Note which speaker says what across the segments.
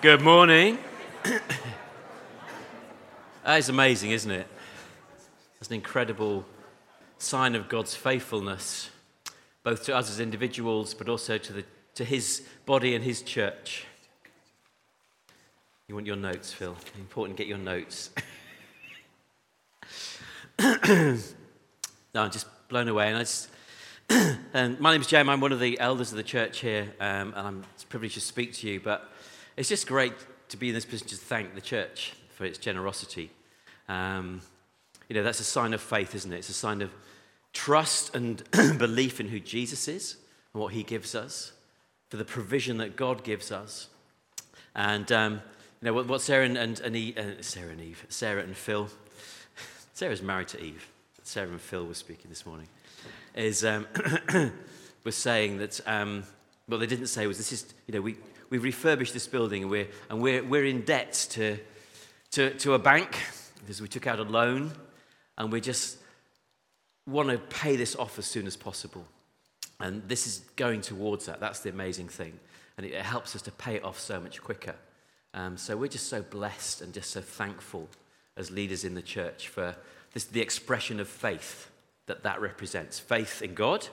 Speaker 1: Good morning. that is amazing, isn't it? It's an incredible sign of God's faithfulness, both to us as individuals, but also to, the, to His body and His church. You want your notes, Phil? Important, get your notes. no, I'm just blown away. And I just, and my Jem. I'm one of the elders of the church here, um, and I'm privileged to speak to you. But it's just great to be in this position to thank the church for its generosity. Um, you know, that's a sign of faith, isn't it? It's a sign of trust and belief in who Jesus is and what he gives us, for the provision that God gives us. And, um, you know, what, what Sarah and, and, and Eve, uh, Sarah and Eve, Sarah and Phil, Sarah's married to Eve. Sarah and Phil were speaking this morning, is um, was saying that, um, well, they didn't say was this is, you know, we, we've refurbished this building and we're, and we're, we're in debt to, to, to a bank because we took out a loan and we just want to pay this off as soon as possible. And this is going towards that. That's the amazing thing. And it, helps us to pay it off so much quicker. Um, so we're just so blessed and just so thankful as leaders in the church for this, the expression of faith that that represents faith in God,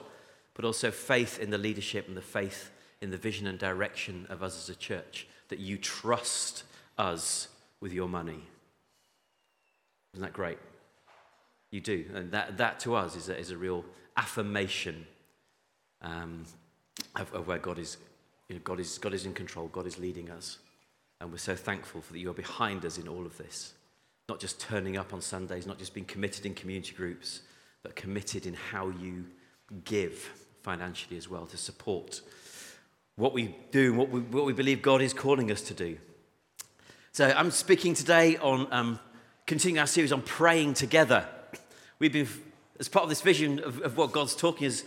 Speaker 1: but also faith in the leadership and the faith in the vision and direction of us as a church, that you trust us with your money. Isn't that great? You do. And that, that to us is a, is a real affirmation um, of, of, where God is, you know, God, is, God is in control, God is leading us. And we're so thankful for that you are behind us in all of this. Not just turning up on Sundays, not just being committed in community groups, but committed in how you give financially as well to support what we do, what we, what we believe God is calling us to do. So I'm speaking today on um, continuing our series on praying together. We've been, as part of this vision of, of what God's talking, is,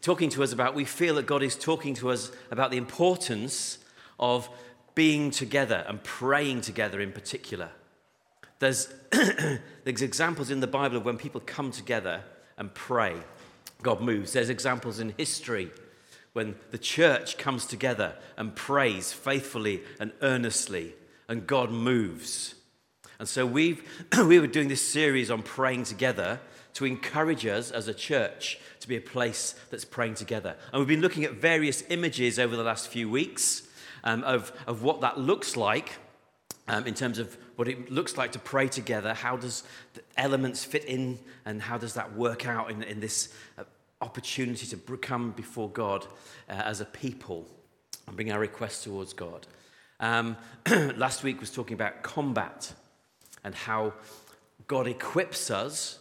Speaker 1: talking to us about, we feel that God is talking to us about the importance of being together and praying together in particular. There's, there's examples in the Bible of when people come together and pray, God moves. There's examples in history when the church comes together and prays faithfully and earnestly, and God moves. And so we've, we were doing this series on praying together to encourage us as a church to be a place that's praying together. And we've been looking at various images over the last few weeks um, of, of what that looks like um, in terms of what it looks like to pray together. How does the elements fit in, and how does that work out in, in this uh, opportunity to come before God uh, as a people and bring our requests towards God. Um, last week was talking about combat and how God equips us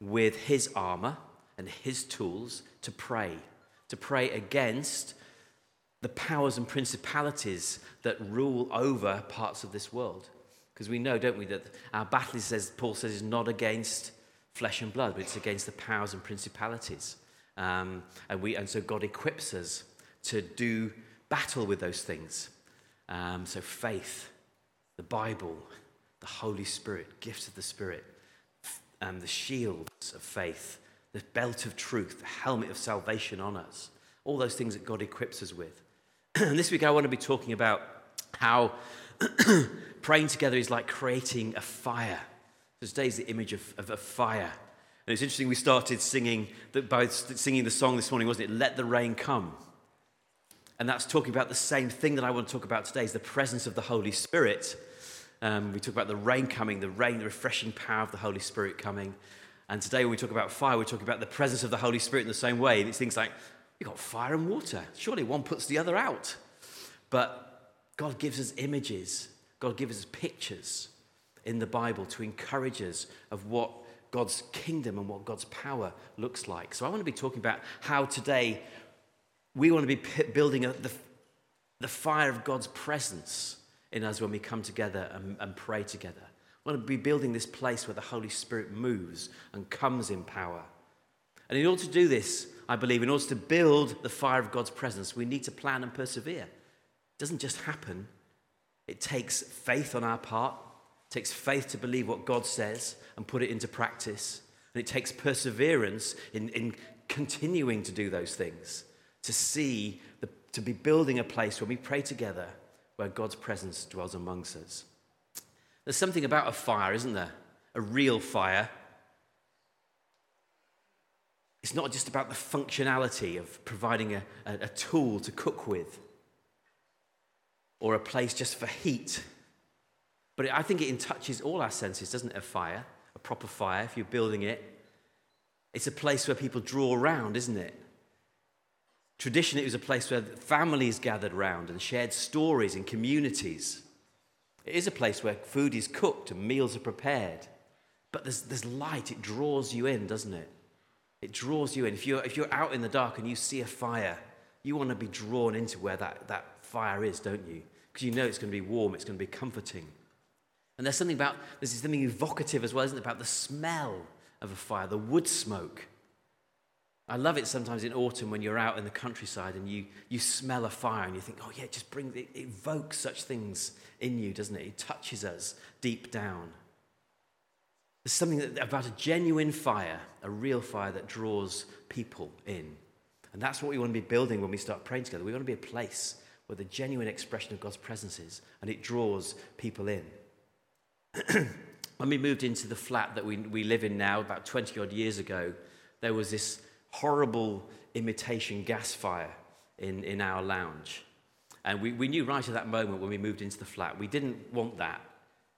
Speaker 1: with his armor and his tools to pray, to pray against the powers and principalities that rule over parts of this world. Because we know, don't we, that our battle, says, Paul says, is not against flesh and blood, but it's against the powers and principalities. Um, and, we, and so God equips us to do battle with those things. Um, so faith, the Bible, the Holy Spirit, gifts of the Spirit, um, the shields of faith, the belt of truth, the helmet of salvation on us, all those things that God equips us with. and this week I want to be talking about how praying together is like creating a fire. So today is the image of, of a fire. And it's interesting, we started singing the, by singing the song this morning, wasn't it? Let the rain come. And that's talking about the same thing that I want to talk about today is the presence of the Holy Spirit. Um, we talk about the rain coming, the rain, the refreshing power of the Holy Spirit coming. And today, when we talk about fire, we talk about the presence of the Holy Spirit in the same way. And it's things like, you've got fire and water. Surely one puts the other out. But God gives us images, God gives us pictures in the Bible to encourage us of what God's kingdom and what God's power looks like. So I want to be talking about how today we want to be building the, the fire of God's presence in us when we come together and, and pray together. We want to be building this place where the Holy Spirit moves and comes in power. And in order to do this, I believe, in order to build the fire of God's presence, we need to plan and persevere. It doesn't just happen, it takes faith on our part, it takes faith to believe what God says and put it into practice. And it takes perseverance in, in continuing to do those things, to see, the, to be building a place where we pray together, where God's presence dwells amongst us. There's something about a fire, isn't there? A real fire. It's not just about the functionality of providing a, a, a tool to cook with or a place just for heat. But I think it touches all our senses, doesn't it? A fire, a proper fire, if you're building it. It's a place where people draw around, isn't it? Traditionally, it was a place where families gathered round and shared stories and communities. It is a place where food is cooked and meals are prepared. But there's, there's light, it draws you in, doesn't it? It draws you in. If you're, if you're out in the dark and you see a fire, you want to be drawn into where that, that fire is, don't you? Because you know it's going to be warm, it's going to be comforting. And there's something about, there's something evocative as well, isn't it, about the smell of a fire, the wood smoke. I love it sometimes in autumn when you're out in the countryside and you, you smell a fire and you think, oh, yeah, it just brings, it evokes such things in you, doesn't it? It touches us deep down. There's something that, about a genuine fire, a real fire that draws people in. And that's what we want to be building when we start praying together. We want to be a place where the genuine expression of God's presence is and it draws people in. when we moved into the flat that we, we live in now, about 20 odd years ago, there was this horrible imitation gas fire in, in our lounge. And we, we knew right at that moment when we moved into the flat, we didn't want that.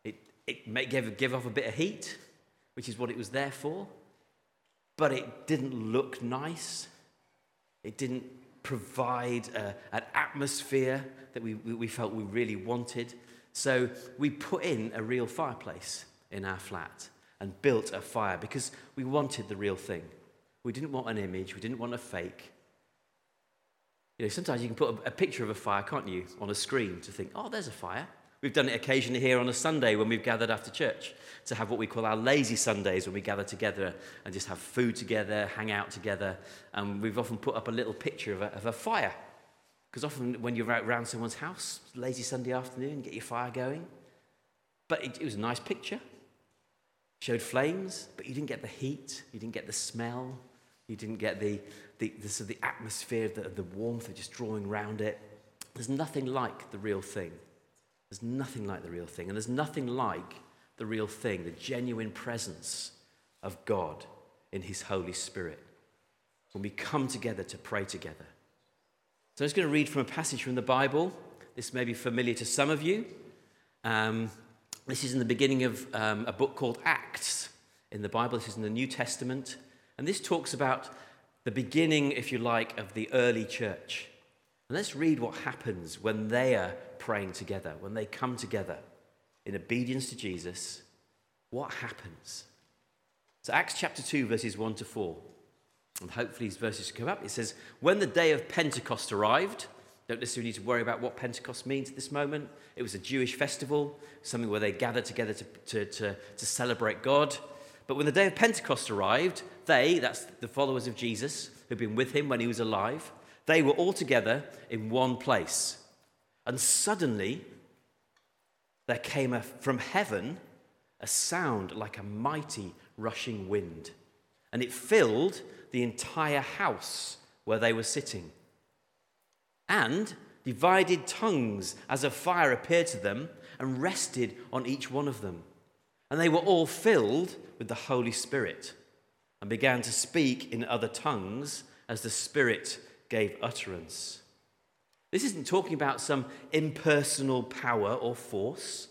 Speaker 1: It, it may give, give off a bit of heat, which is what it was there for, but it didn't look nice. It didn't provide a, an atmosphere that we, we felt we really wanted. So we put in a real fireplace in our flat and built a fire because we wanted the real thing. We didn't want an image, we didn't want a fake. You know, sometimes you can put a, picture of a fire, can't you, on a screen to think, oh, there's a fire. We've done it occasionally here on a Sunday when we've gathered after church to have what we call our lazy Sundays when we gather together and just have food together, hang out together. And we've often put up a little picture of a, of a fire. Because often when you're out around someone's house, lazy Sunday afternoon, get your fire going. But it, it was a nice picture. Showed flames, but you didn't get the heat, you didn't get the smell, you didn't get the, the, the, sort of the atmosphere, the, the warmth of just drawing around it. There's nothing like the real thing. There's nothing like the real thing. And there's nothing like the real thing, the genuine presence of God in His Holy Spirit when we come together to pray together. So I'm just going to read from a passage from the Bible. This may be familiar to some of you. Um, this is in the beginning of um, a book called Acts in the Bible. This is in the New Testament. And this talks about the beginning, if you like, of the early church. And let's read what happens when they are praying together, when they come together in obedience to Jesus. What happens? So, Acts chapter 2, verses 1 to 4. And hopefully these verses come up. It says, When the day of Pentecost arrived, don't necessarily need to worry about what Pentecost means at this moment. It was a Jewish festival, something where they gathered together to, to, to, to celebrate God. But when the day of Pentecost arrived, they, that's the followers of Jesus who'd been with him when he was alive, they were all together in one place. And suddenly, there came a, from heaven a sound like a mighty rushing wind, and it filled the entire house where they were sitting. And divided tongues as a fire appeared to them and rested on each one of them. And they were all filled with the Holy Spirit and began to speak in other tongues as the Spirit gave utterance. This isn't talking about some impersonal power or force,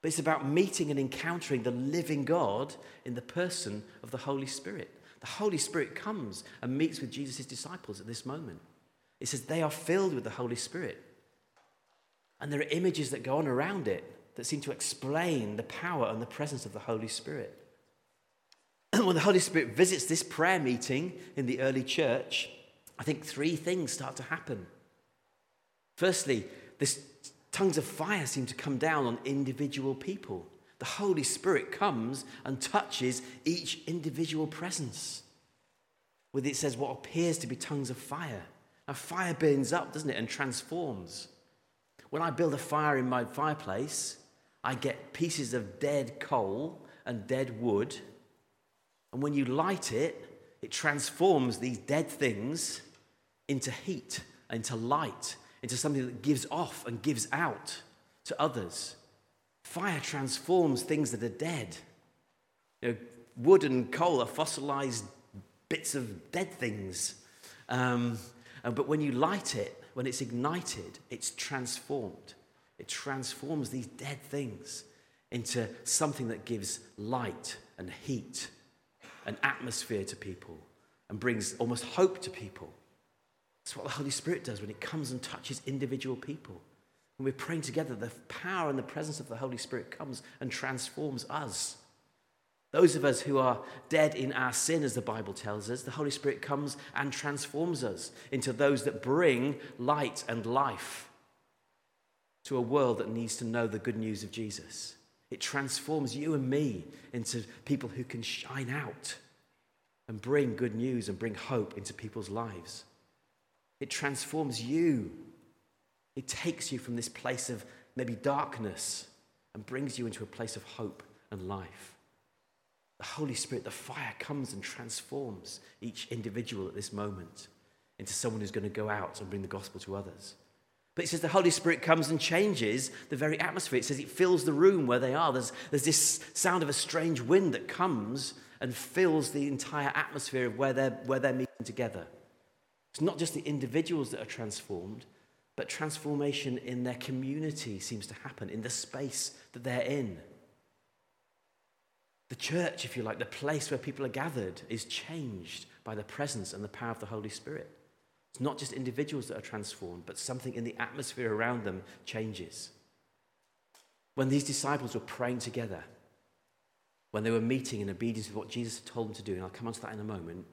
Speaker 1: but it's about meeting and encountering the living God in the person of the Holy Spirit. The Holy Spirit comes and meets with Jesus' disciples at this moment. It says they are filled with the Holy Spirit. And there are images that go on around it that seem to explain the power and the presence of the Holy Spirit. And when the Holy Spirit visits this prayer meeting in the early church, I think three things start to happen. Firstly, this tongues of fire seem to come down on individual people the Holy Spirit comes and touches each individual presence. With it says what appears to be tongues of fire. Now, fire burns up, doesn't it, and transforms. When I build a fire in my fireplace, I get pieces of dead coal and dead wood. And when you light it, it transforms these dead things into heat, into light, into something that gives off and gives out to others. Fire transforms things that are dead. You know, wood and coal are fossilized bits of dead things. Um, but when you light it, when it's ignited, it's transformed. It transforms these dead things into something that gives light and heat and atmosphere to people and brings almost hope to people. That's what the Holy Spirit does when it comes and touches individual people. When we're praying together, the power and the presence of the Holy Spirit comes and transforms us. Those of us who are dead in our sin, as the Bible tells us, the Holy Spirit comes and transforms us into those that bring light and life to a world that needs to know the good news of Jesus. It transforms you and me into people who can shine out and bring good news and bring hope into people's lives. It transforms you. It takes you from this place of maybe darkness and brings you into a place of hope and life. The Holy Spirit, the fire comes and transforms each individual at this moment into someone who's going to go out and bring the gospel to others. But it says the Holy Spirit comes and changes the very atmosphere. It says it fills the room where they are. There's, there's this sound of a strange wind that comes and fills the entire atmosphere of where they're, where they're meeting together. It's not just the individuals that are transformed, but transformation in their community seems to happen, in the space that they're in. The church, if you like, the place where people are gathered, is changed by the presence and the power of the Holy Spirit. It's not just individuals that are transformed, but something in the atmosphere around them changes. When these disciples were praying together, when they were meeting in obedience to what Jesus had told them to do, and I'll come on to that in a moment,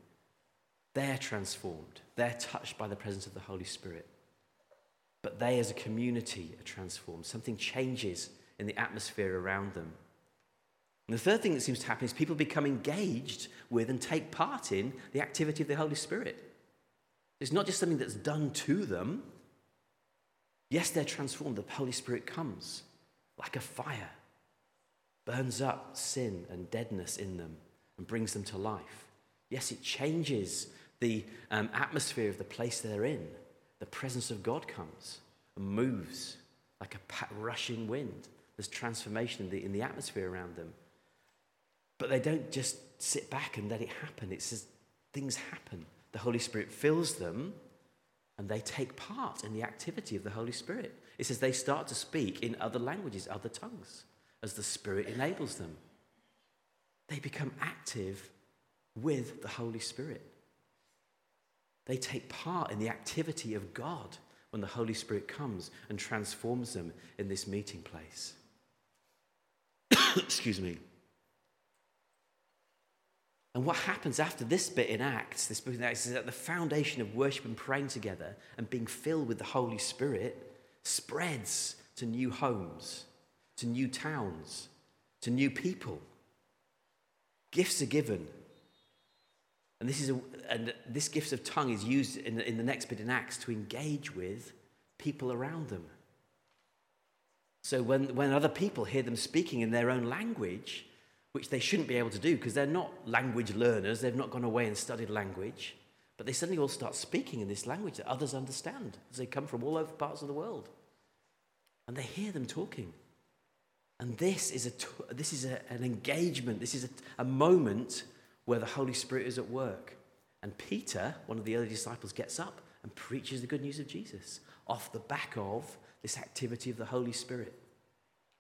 Speaker 1: they're transformed. They're touched by the presence of the Holy Spirit. But they, as a community, are transformed. Something changes in the atmosphere around them. And the third thing that seems to happen is people become engaged with and take part in the activity of the Holy Spirit. It's not just something that's done to them. Yes, they're transformed. The Holy Spirit comes like a fire, burns up sin and deadness in them, and brings them to life. Yes, it changes the um, atmosphere of the place they're in. The presence of God comes and moves like a rushing wind. There's transformation in the, in the atmosphere around them. But they don't just sit back and let it happen. It says things happen. The Holy Spirit fills them and they take part in the activity of the Holy Spirit. It says they start to speak in other languages, other tongues, as the Spirit enables them. They become active with the Holy Spirit. They take part in the activity of God when the Holy Spirit comes and transforms them in this meeting place. Excuse me. And what happens after this bit in Acts, this book in Acts, is that the foundation of worship and praying together and being filled with the Holy Spirit spreads to new homes, to new towns, to new people. Gifts are given. And this, is a, and this gift of tongue is used in, in the next bit in Acts to engage with people around them. So when, when other people hear them speaking in their own language, which they shouldn't be able to do because they're not language learners. They've not gone away and studied language. But they suddenly all start speaking in this language that others understand as they come from all over parts of the world. And they hear them talking. And this is, a, this is a, an engagement, this is a, a moment where the Holy Spirit is at work. And Peter, one of the early disciples, gets up and preaches the good news of Jesus off the back of this activity of the Holy Spirit.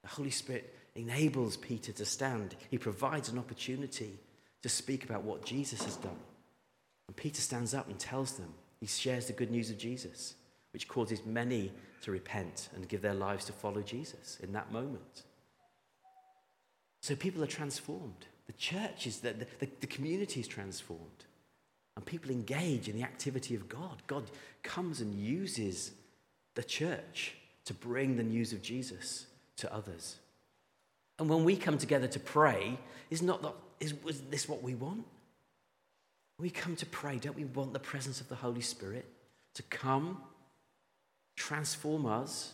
Speaker 1: The Holy Spirit enables Peter to stand. He provides an opportunity to speak about what Jesus has done. And Peter stands up and tells them, he shares the good news of Jesus, which causes many to repent and give their lives to follow Jesus in that moment. So people are transformed. The church is, the, the, the community is transformed. And people engage in the activity of God. God comes and uses the church to bring the news of Jesus to others. And when we come together to pray, is not that, is, is this what we want? We come to pray, don't we want the presence of the Holy Spirit to come, transform us,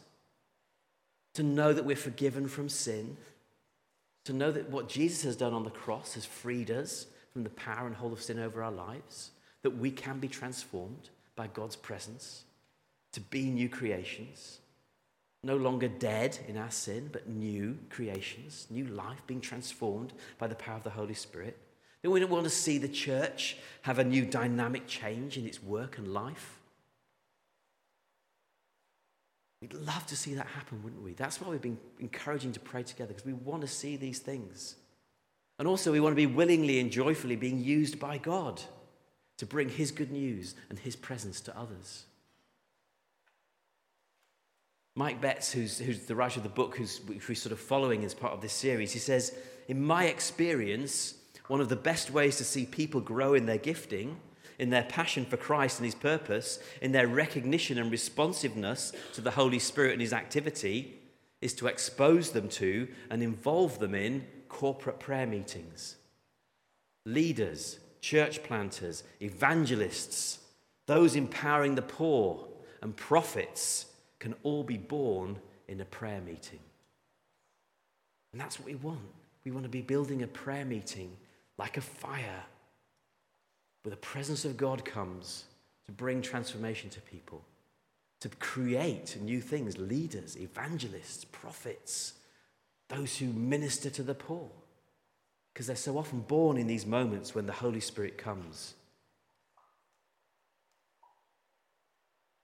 Speaker 1: to know that we're forgiven from sin, to know that what Jesus has done on the cross has freed us from the power and hold of sin over our lives, that we can be transformed by God's presence, to be new creations, no longer dead in our sin, but new creations, new life being transformed by the power of the Holy Spirit. Then we don't want to see the church have a new dynamic change in its work and life. We'd love to see that happen, wouldn't we? That's why we've been encouraging to pray together, because we want to see these things. And also, we want to be willingly and joyfully being used by God to bring His good news and His presence to others. Mike Betts, who's, who's the writer of the book, who's, which we're sort of following as part of this series, he says, In my experience, one of the best ways to see people grow in their gifting, in their passion for Christ and His purpose, in their recognition and responsiveness to the Holy Spirit and His activity, is to expose them to and involve them in corporate prayer meetings. Leaders, church planters, evangelists, those empowering the poor, and prophets can all be born in a prayer meeting. And that's what we want. We want to be building a prayer meeting like a fire where the presence of God comes to bring transformation to people, to create new things leaders, evangelists, prophets, those who minister to the poor. Because they're so often born in these moments when the Holy Spirit comes.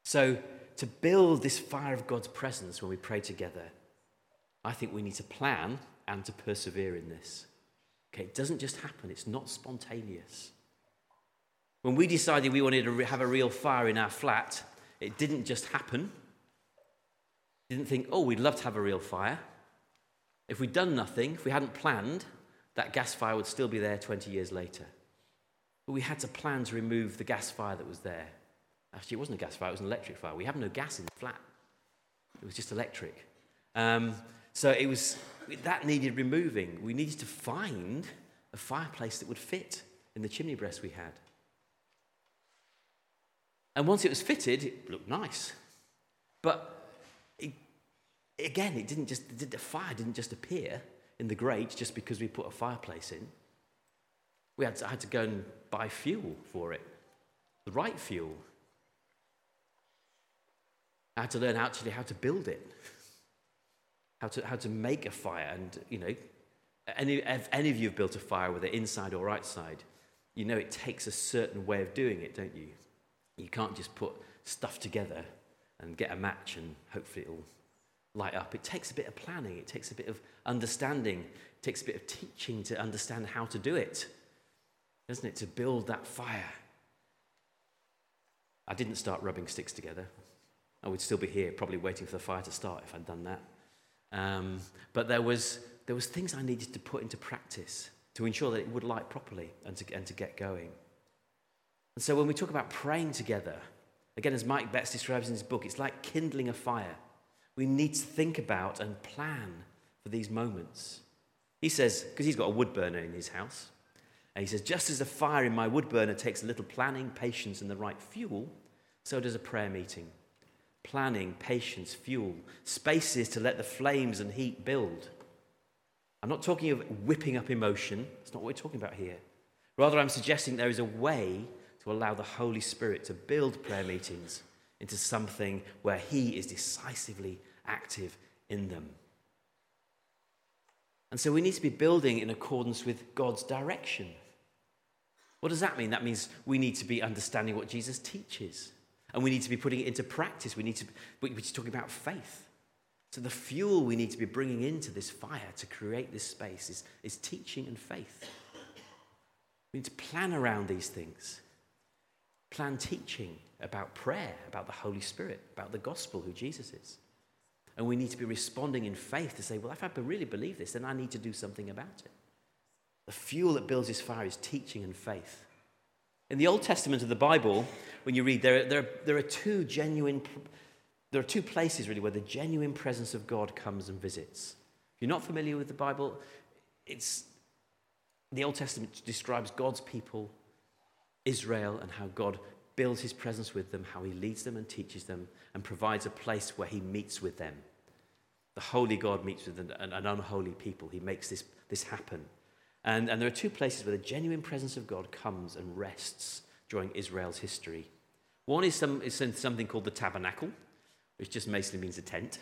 Speaker 1: So, to build this fire of God's presence when we pray together, I think we need to plan and to persevere in this. Okay, it doesn't just happen, it's not spontaneous. When we decided we wanted to have a real fire in our flat, it didn't just happen. Didn't think, oh, we'd love to have a real fire. If we'd done nothing, if we hadn't planned, that gas fire would still be there 20 years later. But we had to plan to remove the gas fire that was there. Actually, it wasn't a gas fire, it was an electric fire. We have no gas in the flat, it was just electric. Um, so it was, that needed removing. We needed to find a fireplace that would fit in the chimney breast we had. And once it was fitted, it looked nice. But it, again, it didn't just, the fire didn't just appear in the grate just because we put a fireplace in. We had to, had to go and buy fuel for it, the right fuel. I had to learn actually how to build it, how to, how to make a fire. And, you know, any, if any of you have built a fire, whether inside or outside, you know it takes a certain way of doing it, don't you? You can't just put stuff together and get a match and hopefully it'll light up. It takes a bit of planning, it takes a bit of understanding, it takes a bit of teaching to understand how to do it, doesn't it? To build that fire. I didn't start rubbing sticks together. I would still be here, probably waiting for the fire to start if I'd done that. Um, but there was, there was things I needed to put into practice to ensure that it would light properly and to, and to get going. And so when we talk about praying together, again, as Mike Betts describes in his book, it's like kindling a fire. We need to think about and plan for these moments. He says, because he's got a wood burner in his house, and he says, just as a fire in my wood burner takes a little planning, patience, and the right fuel, so does a prayer meeting. Planning, patience, fuel, spaces to let the flames and heat build. I'm not talking of whipping up emotion, it's not what we're talking about here. Rather, I'm suggesting there is a way to allow the Holy Spirit to build prayer meetings into something where He is decisively active in them. And so we need to be building in accordance with God's direction. What does that mean? That means we need to be understanding what Jesus teaches. And we need to be putting it into practice. We need to, we're talking about faith. So the fuel we need to be bringing into this fire to create this space is, is teaching and faith. We need to plan around these things. Plan teaching about prayer, about the Holy Spirit, about the gospel, who Jesus is. And we need to be responding in faith to say, well, if I really believe this, then I need to do something about it. The fuel that builds this fire is teaching and faith. In the Old Testament of the Bible, when you read, there, there, there are two genuine, there are two places really where the genuine presence of God comes and visits. If you're not familiar with the Bible, it's the Old Testament describes God's people Israel and how God builds his presence with them, how he leads them and teaches them, and provides a place where he meets with them. The holy God meets with an, an unholy people. He makes this, this happen. And, and there are two places where the genuine presence of God comes and rests during Israel's history. One is, some, is something called the tabernacle, which just basically means a tent.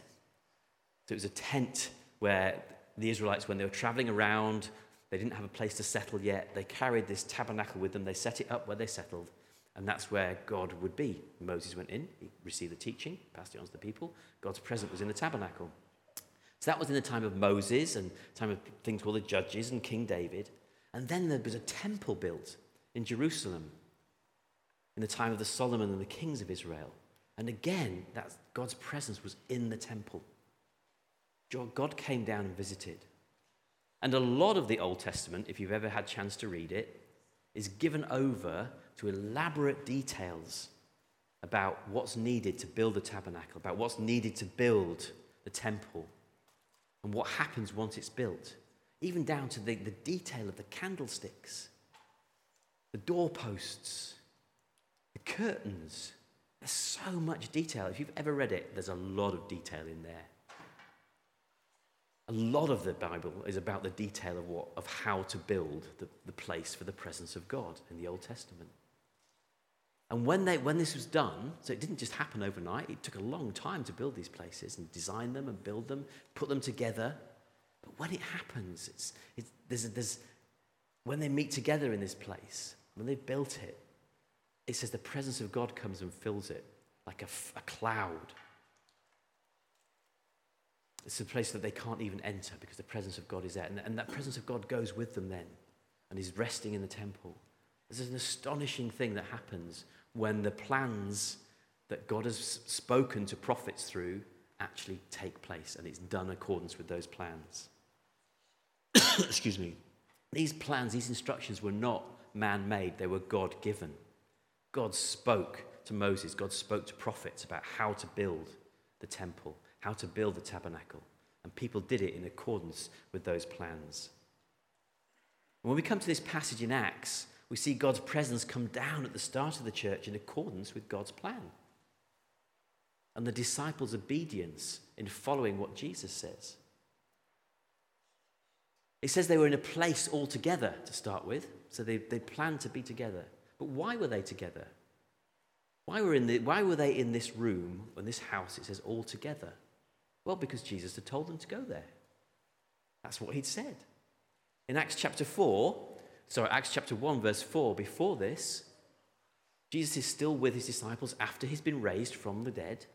Speaker 1: So it was a tent where the Israelites, when they were traveling around, they didn't have a place to settle yet. They carried this tabernacle with them. They set it up where they settled. And that's where God would be. Moses went in, he received the teaching, passed it on to the people. God's presence was in the tabernacle. So that was in the time of Moses and time of things called the judges and King David. And then there was a temple built in Jerusalem in the time of the Solomon and the kings of Israel. And again, that God's presence was in the temple. God came down and visited. And a lot of the Old Testament, if you've ever had a chance to read it, is given over to elaborate details about what's needed to build the tabernacle, about what's needed to build the temple, and what happens once it's built, even down to the, the detail of the candlesticks, the doorposts, the curtains. There's so much detail. If you've ever read it, there's a lot of detail in there. A lot of the Bible is about the detail of, what, of how to build the, the place for the presence of God in the Old Testament. And when, they, when this was done, so it didn't just happen overnight, it took a long time to build these places and design them and build them, put them together. But when it happens, it's, it's, there's, there's, when they meet together in this place, when they've built it, it says the presence of God comes and fills it like a, a cloud. It's a place that they can't even enter because the presence of God is there. And, and that presence of God goes with them then and is resting in the temple. There's an astonishing thing that happens when the plans that God has spoken to prophets through actually take place and it's done in accordance with those plans. Excuse me. These plans, these instructions were not man made, they were God given. God spoke to Moses, God spoke to prophets about how to build the temple, how to build the tabernacle. And people did it in accordance with those plans. When we come to this passage in Acts, we see God's presence come down at the start of the church in accordance with God's plan. And the disciples' obedience in following what Jesus says. It says they were in a place all together to start with, so they, they planned to be together. But why were they together? Why were, in the, why were they in this room, in this house, it says all together? Well, because Jesus had told them to go there. That's what he'd said. In Acts chapter 4, sorry, Acts chapter 1, verse 4, before this, Jesus is still with his disciples after he's been raised from the dead,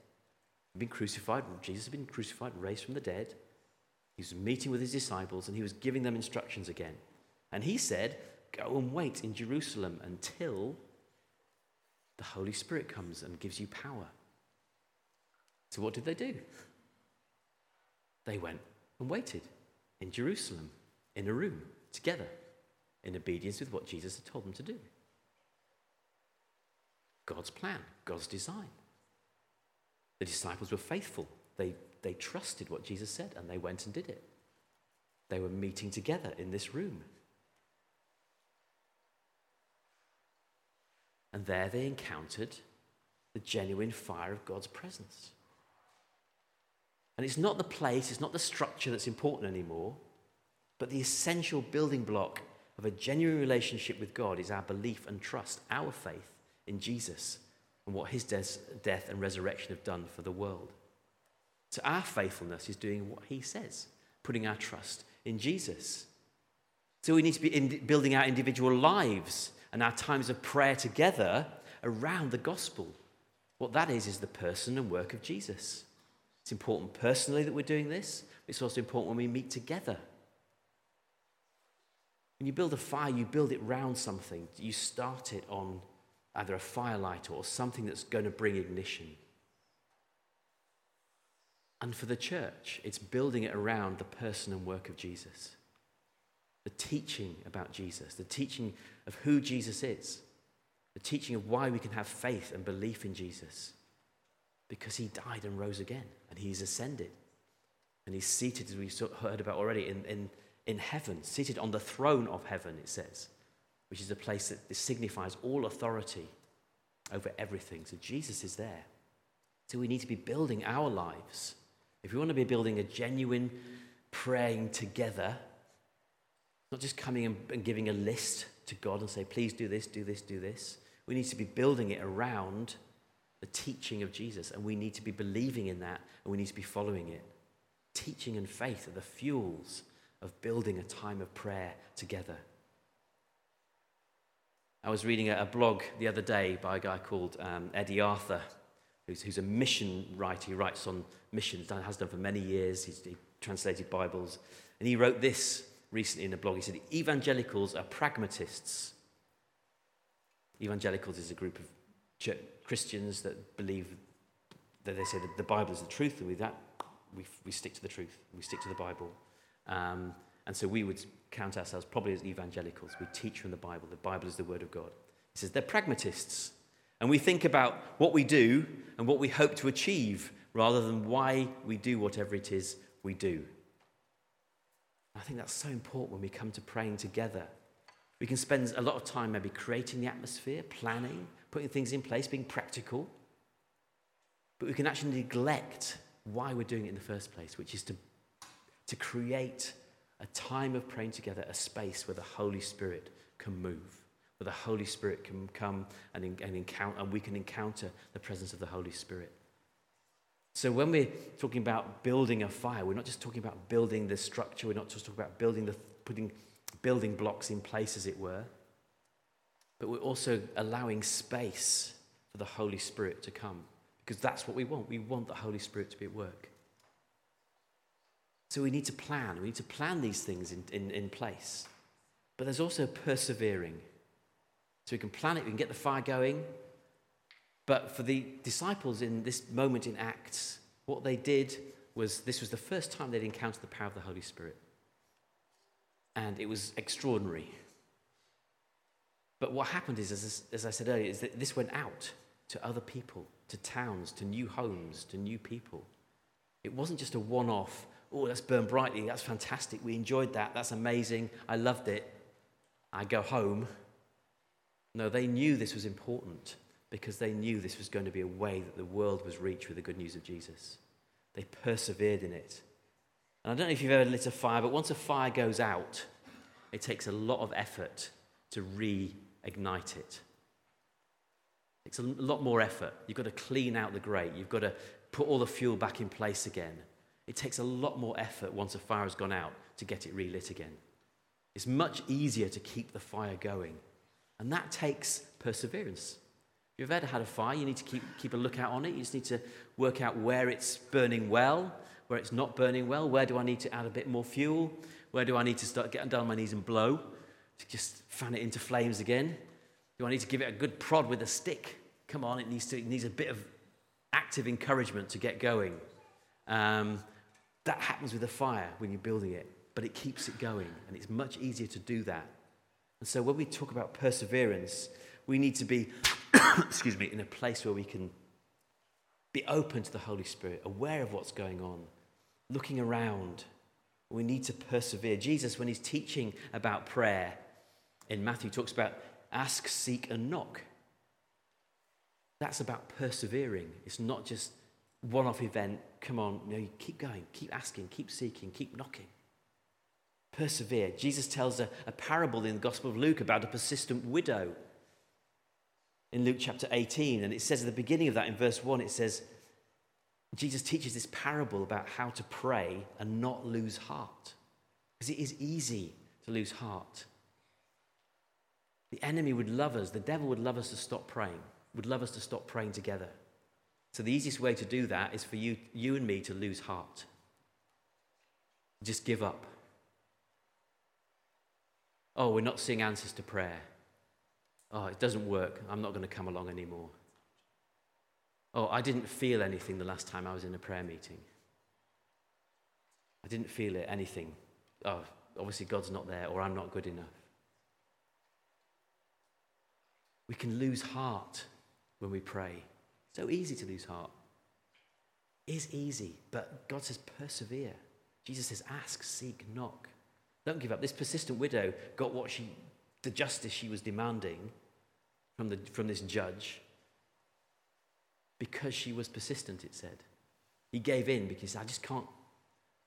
Speaker 1: been crucified. Jesus has been crucified, raised from the dead. He was meeting with his disciples and he was giving them instructions again. And he said, Go and wait in Jerusalem until the Holy Spirit comes and gives you power. So, what did they do? They went and waited in Jerusalem, in a room, together in obedience with what Jesus had told them to do. God's plan, God's design. The disciples were faithful. They, they trusted what Jesus said and they went and did it. They were meeting together in this room. And there they encountered the genuine fire of God's presence. And it's not the place, it's not the structure that's important anymore, but the essential building block of a genuine relationship with God is our belief and trust, our faith in Jesus and what his death and resurrection have done for the world. So our faithfulness is doing what he says, putting our trust in Jesus. So we need to be in building our individual lives and our times of prayer together around the gospel. What that is, is the person and work of Jesus. It's important personally that we're doing this, it's also important when we meet together when you build a fire, you build it round something. You start it on either a firelight or something that's going to bring ignition. And for the church, it's building it around the person and work of Jesus. The teaching about Jesus, the teaching of who Jesus is, the teaching of why we can have faith and belief in Jesus. Because he died and rose again, and he's ascended. And he's seated, as we've heard about already, in, in in heaven, seated on the throne of heaven, it says, which is a place that signifies all authority over everything. So Jesus is there. So we need to be building our lives. If we want to be building a genuine praying together, not just coming and giving a list to God and say, please do this, do this, do this. We need to be building it around the teaching of Jesus, and we need to be believing in that and we need to be following it. Teaching and faith are the fuels of building a time of prayer together. I was reading a, blog the other day by a guy called um, Eddie Arthur, who's, who's, a mission writer. He writes on missions, has done for many years. He's he translated Bibles. And he wrote this recently in a blog. He said, Evangelicals are pragmatists. Evangelicals is a group of Christians that believe that they say that the Bible is the truth, and with that, we, we stick to the truth, we stick to the Bible. Um, and so we would count ourselves probably as evangelicals. We teach from the Bible. The Bible is the Word of God. He says they're pragmatists. And we think about what we do and what we hope to achieve rather than why we do whatever it is we do. I think that's so important when we come to praying together. We can spend a lot of time maybe creating the atmosphere, planning, putting things in place, being practical. But we can actually neglect why we're doing it in the first place, which is to, to create a time of praying together, a space where the Holy Spirit can move, where the Holy Spirit can come and, and, encounter, and we can encounter the presence of the Holy Spirit. So when we're talking about building a fire, we're not just talking about building the structure, we're not just talking about building the, putting building blocks in place, as it were but we're also allowing space for the Holy Spirit to come because that's what we want. We want the Holy Spirit to be at work. So we need to plan. We need to plan these things in, in, in place. But there's also persevering. So we can plan it, we can get the fire going. But for the disciples in this moment in Acts, what they did was this was the first time they'd encountered the power of the Holy Spirit. And it was extraordinary. But what happened is, as, as I said earlier, is that this went out to other people, to towns, to new homes, to new people. It wasn't just a one off, oh, let's burn brightly, that's fantastic, we enjoyed that, that's amazing, I loved it, I go home. No, they knew this was important because they knew this was going to be a way that the world was reached with the good news of Jesus. They persevered in it. And I don't know if you've ever lit a fire, but once a fire goes out, it takes a lot of effort to re ignite it. It's a lot more effort. You've got to clean out the grate, you've got to put all the fuel back in place again. It takes a lot more effort once a fire has gone out to get it relit again. It's much easier to keep the fire going, and that takes perseverance. If you've ever had a fire, you need to keep, keep a lookout on it. You just need to work out where it's burning well, where it's not burning well. Where do I need to add a bit more fuel? Where do I need to start getting down on my knees and blow? Just fan it into flames again? Do I need to give it a good prod with a stick? Come on, it needs, to, it needs a bit of active encouragement to get going. Um, that happens with a fire when you're building it, but it keeps it going, and it's much easier to do that. And so when we talk about perseverance, we need to be, excuse me, in a place where we can be open to the Holy Spirit, aware of what's going on, looking around. We need to persevere. Jesus, when he's teaching about prayer, in Matthew talks about ask, seek, and knock. That's about persevering. It's not just one off event. Come on, know, you keep going, keep asking, keep seeking, keep knocking. Persevere. Jesus tells a, a parable in the Gospel of Luke about a persistent widow in Luke chapter 18. And it says at the beginning of that, in verse 1, it says, Jesus teaches this parable about how to pray and not lose heart. Because it is easy to lose heart. The enemy would love us, the devil would love us to stop praying, would love us to stop praying together. So the easiest way to do that is for you, you and me to lose heart. Just give up. Oh, we're not seeing answers to prayer. Oh, it doesn't work. I'm not going to come along anymore. Oh, I didn't feel anything the last time I was in a prayer meeting. I didn't feel it, anything. Oh, obviously God's not there, or I'm not good enough. We can lose heart when we pray. So easy to lose heart. It is easy, but God says persevere. Jesus says ask, seek, knock. Don't give up. This persistent widow got what she, the justice she was demanding from, the, from this judge because she was persistent, it said. He gave in because I just can't,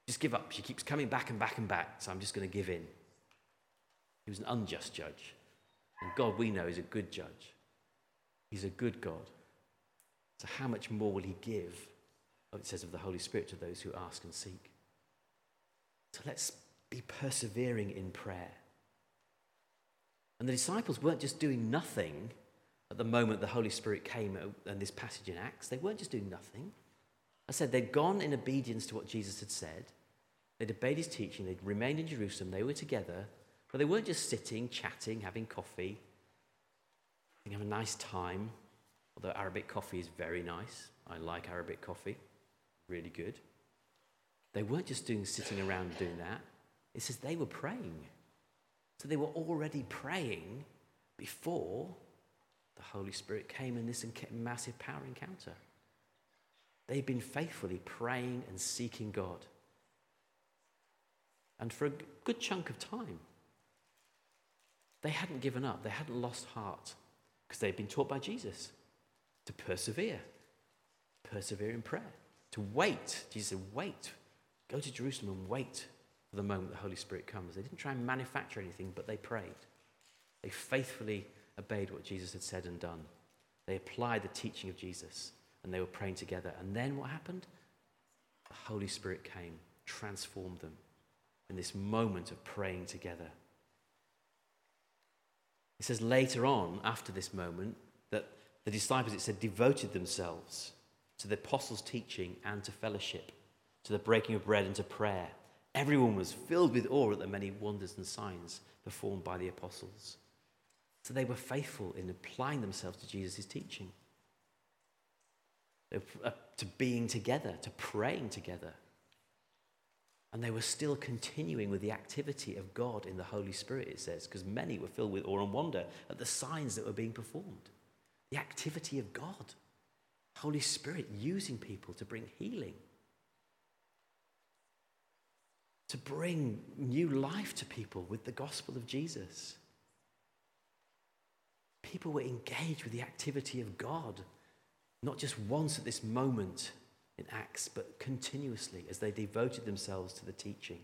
Speaker 1: just give up. She keeps coming back and back and back, so I'm just going to give in. He was an unjust judge. And God, we know, is a good judge. He's a good God. So, how much more will he give, it says, of the Holy Spirit to those who ask and seek? So, let's be persevering in prayer. And the disciples weren't just doing nothing at the moment the Holy Spirit came and this passage in Acts. They weren't just doing nothing. I said they'd gone in obedience to what Jesus had said. They'd obeyed his teaching. They'd remained in Jerusalem. They were together. But they weren't just sitting, chatting, having coffee, having a nice time. Although Arabic coffee is very nice. I like Arabic coffee. Really good. They weren't just doing sitting around doing that. It says they were praying. So they were already praying before the Holy Spirit came in this massive power encounter. They've been faithfully praying and seeking God. And for a good chunk of time, they hadn't given up, they hadn't lost heart because they'd been taught by Jesus to persevere, persevere in prayer, to wait. Jesus said, Wait, go to Jerusalem and wait for the moment the Holy Spirit comes. They didn't try and manufacture anything, but they prayed. They faithfully obeyed what Jesus had said and done. They applied the teaching of Jesus and they were praying together. And then what happened? The Holy Spirit came, transformed them in this moment of praying together. It says later on, after this moment, that the disciples, it said, devoted themselves to the apostles' teaching and to fellowship, to the breaking of bread and to prayer. Everyone was filled with awe at the many wonders and signs performed by the apostles. So they were faithful in applying themselves to Jesus' teaching, uh, to being together, to praying together. And they were still continuing with the activity of God in the Holy Spirit, it says, because many were filled with awe and wonder at the signs that were being performed. The activity of God, Holy Spirit using people to bring healing, to bring new life to people with the gospel of Jesus. People were engaged with the activity of God, not just once at this moment in Acts, but continuously as they devoted themselves to the teaching.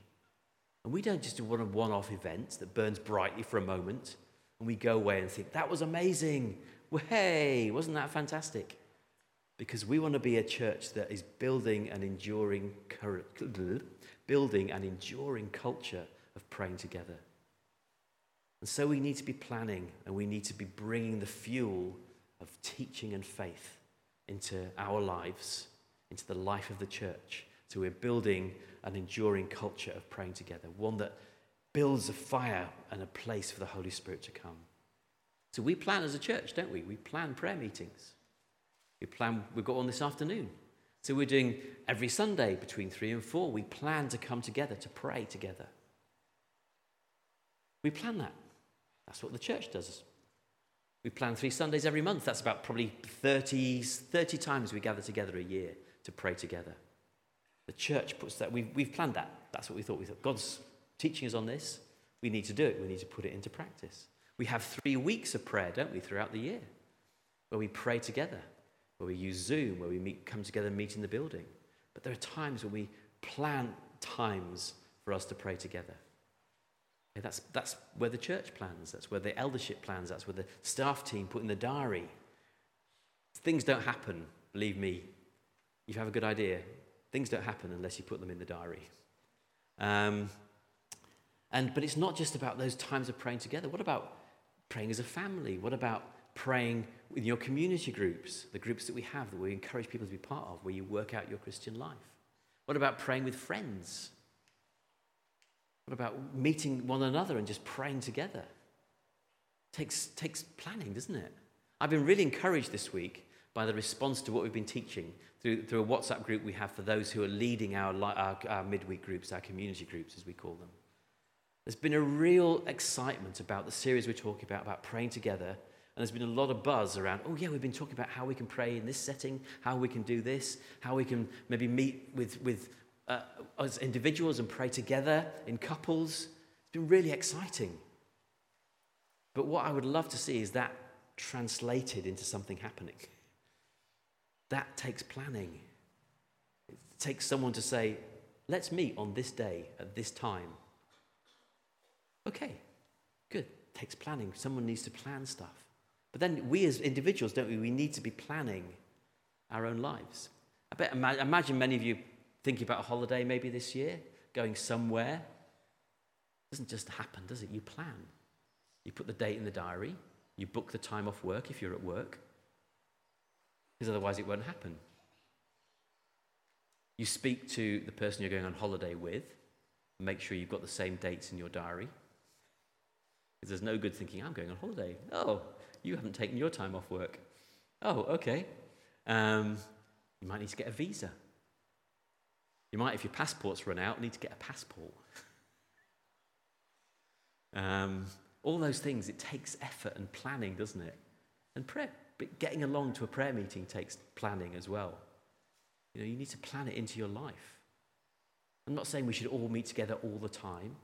Speaker 1: And we don't just do one one off events that burns brightly for a moment and we go away and think, that was amazing. Hey, wasn't that fantastic? Because we want to be a church that is building an enduring, building an enduring culture of praying together. And so we need to be planning and we need to be bringing the fuel of teaching and faith into our lives into the life of the church. So we're building an enduring culture of praying together, one that builds a fire and a place for the Holy Spirit to come. So we plan as a church, don't we? We plan prayer meetings. We plan, we've got one this afternoon. So we're doing every Sunday between three and four. We plan to come together to pray together. We plan that. That's what the church does. We plan three Sundays every month. That's about probably 30, 30 times we gather together a year to pray together. The church puts that, we've, we've planned that. That's what we thought. We thought God's teaching us on this. We need to do it. We need to put it into practice. We have three weeks of prayer, don't we, throughout the year, where we pray together, where we use Zoom, where we meet, come together and meet in the building. But there are times when we plan times for us to pray together. Okay, that's, that's where the church plans, that's where the eldership plans, that's where the staff team put in the diary. Things don't happen, believe me, you have a good idea. Things don't happen unless you put them in the diary. Um, and, but it's not just about those times of praying together. What about praying as a family? What about praying with your community groups, the groups that we have that we encourage people to be part of, where you work out your Christian life? What about praying with friends? What about meeting one another and just praying together? Takes, takes planning, doesn't it? I've been really encouraged this week by the response to what we've been teaching through, through a WhatsApp group we have for those who are leading our, our, our midweek groups, our community groups, as we call them. There's been a real excitement about the series we're talking about, about praying together. And there's been a lot of buzz around, oh, yeah, we've been talking about how we can pray in this setting, how we can do this, how we can maybe meet with, with uh, as individuals and pray together in couples. It's been really exciting. But what I would love to see is that translated into something happening. That takes planning. It takes someone to say, let's meet on this day at this time. Okay, good. Takes planning. Someone needs to plan stuff. But then we as individuals, don't we? We need to be planning our own lives. I bet, imagine many of you thinking about a holiday maybe this year, going somewhere. It doesn't just happen, does it? You plan. You put the date in the diary, you book the time off work if you're at work, because otherwise it won't happen. You speak to the person you're going on holiday with, make sure you've got the same dates in your diary. Because there's no good thinking, I'm going on holiday. Oh, you haven't taken your time off work. Oh, okay. Um, you might need to get a visa. You might, if your passport's run out, need to get a passport. um, all those things, it takes effort and planning, doesn't it? And prayer, getting along to a prayer meeting takes planning as well. You know, you need to plan it into your life. I'm not saying we should all meet together all the time,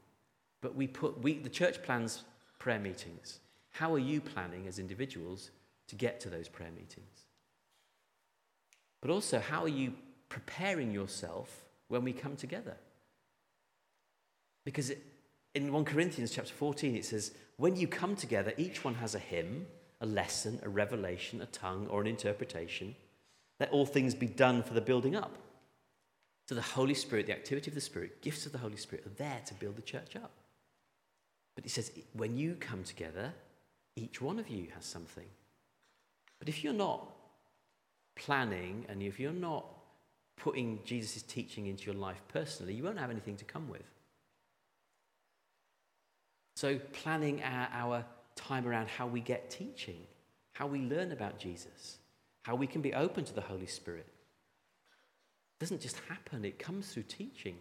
Speaker 1: but we put, we, the church plans prayer meetings. How are you planning as individuals to get to those prayer meetings? But also, how are you preparing yourself when we come together? Because it, in 1 Corinthians chapter 14, it says, When you come together, each one has a hymn, a lesson, a revelation, a tongue, or an interpretation. Let all things be done for the building up. So the Holy Spirit, the activity of the Spirit, gifts of the Holy Spirit are there to build the church up. But he says, when you come together, each one of you has something. But if you're not planning and if you're not putting Jesus' teaching into your life personally, you won't have anything to come with. So, planning our, our time around how we get teaching, how we learn about Jesus, how we can be open to the Holy Spirit. It doesn't just happen, it comes through teaching.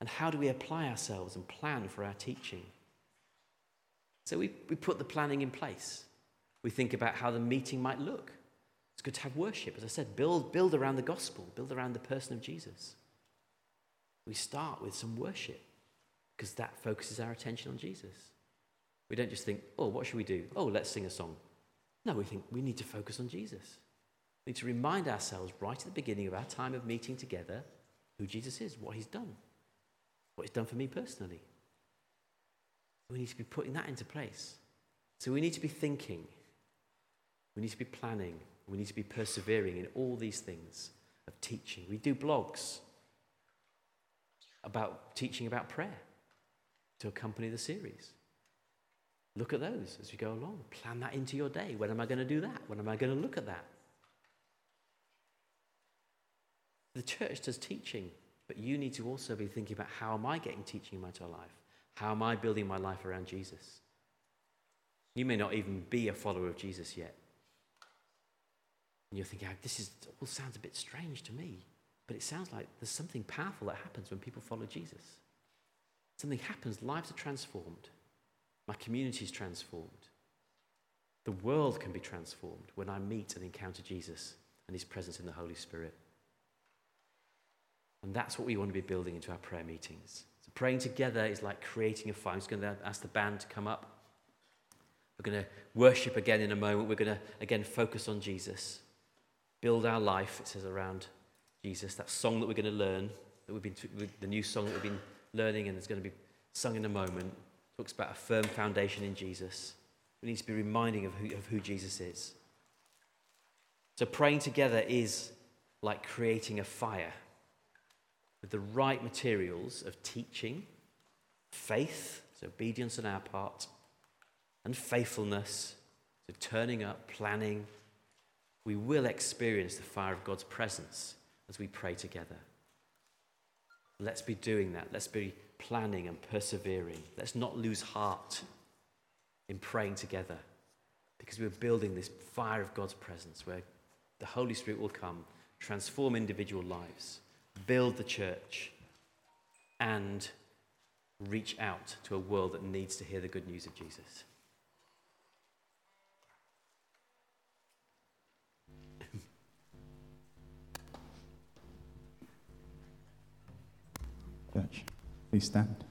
Speaker 1: And how do we apply ourselves and plan for our teaching? So we, we put the planning in place. We think about how the meeting might look. It's good to have worship. As I said, build, build around the gospel, build around the person of Jesus. We start with some worship because that focuses our attention on Jesus. We don't just think, oh, what should we do? Oh, let's sing a song. No, we think we need to focus on Jesus. We need to remind ourselves right at the beginning of our time of meeting together who Jesus is, what he's done what He's done for me personally. We need to be putting that into place. So we need to be thinking, we need to be planning, we need to be persevering in all these things of teaching. We do blogs about teaching about prayer to accompany the series. Look at those as you go along. Plan that into your day. When am I going to do that? When am I going to look at that? The church does teaching but you need to also be thinking about how am I getting teaching in my life? How am I building my life around Jesus? You may not even be a follower of Jesus yet. And you're thinking, ah, this is, all sounds a bit strange to me. But it sounds like there's something powerful that happens when people follow Jesus. Something happens, lives are transformed. My community is transformed. The world can be transformed when I meet and encounter Jesus and his presence in the Holy Spirit. And that's what we want to be building into our prayer meetings. So praying together is like creating a fire. I'm just going to ask the band to come up. We're going to worship again in a moment. We're going to, again, focus on Jesus. Build our life, it says, around Jesus. That song that we're going to learn, that we've been, the new song that we've been learning and it's going to be sung in a moment, talks about a firm foundation in Jesus. We need to be reminding of who, of who Jesus is. So praying together is like creating a fire with the right materials of teaching, faith, so obedience on our part, and faithfulness, so turning up, planning, we will experience the fire of God's presence as we pray together. Let's be doing that. Let's be planning and persevering. Let's not lose heart in praying together because we're building this fire of God's presence where the Holy Spirit will come, transform individual lives build the church, and reach out to a world that needs to hear the good news of Jesus.
Speaker 2: Church, please stand.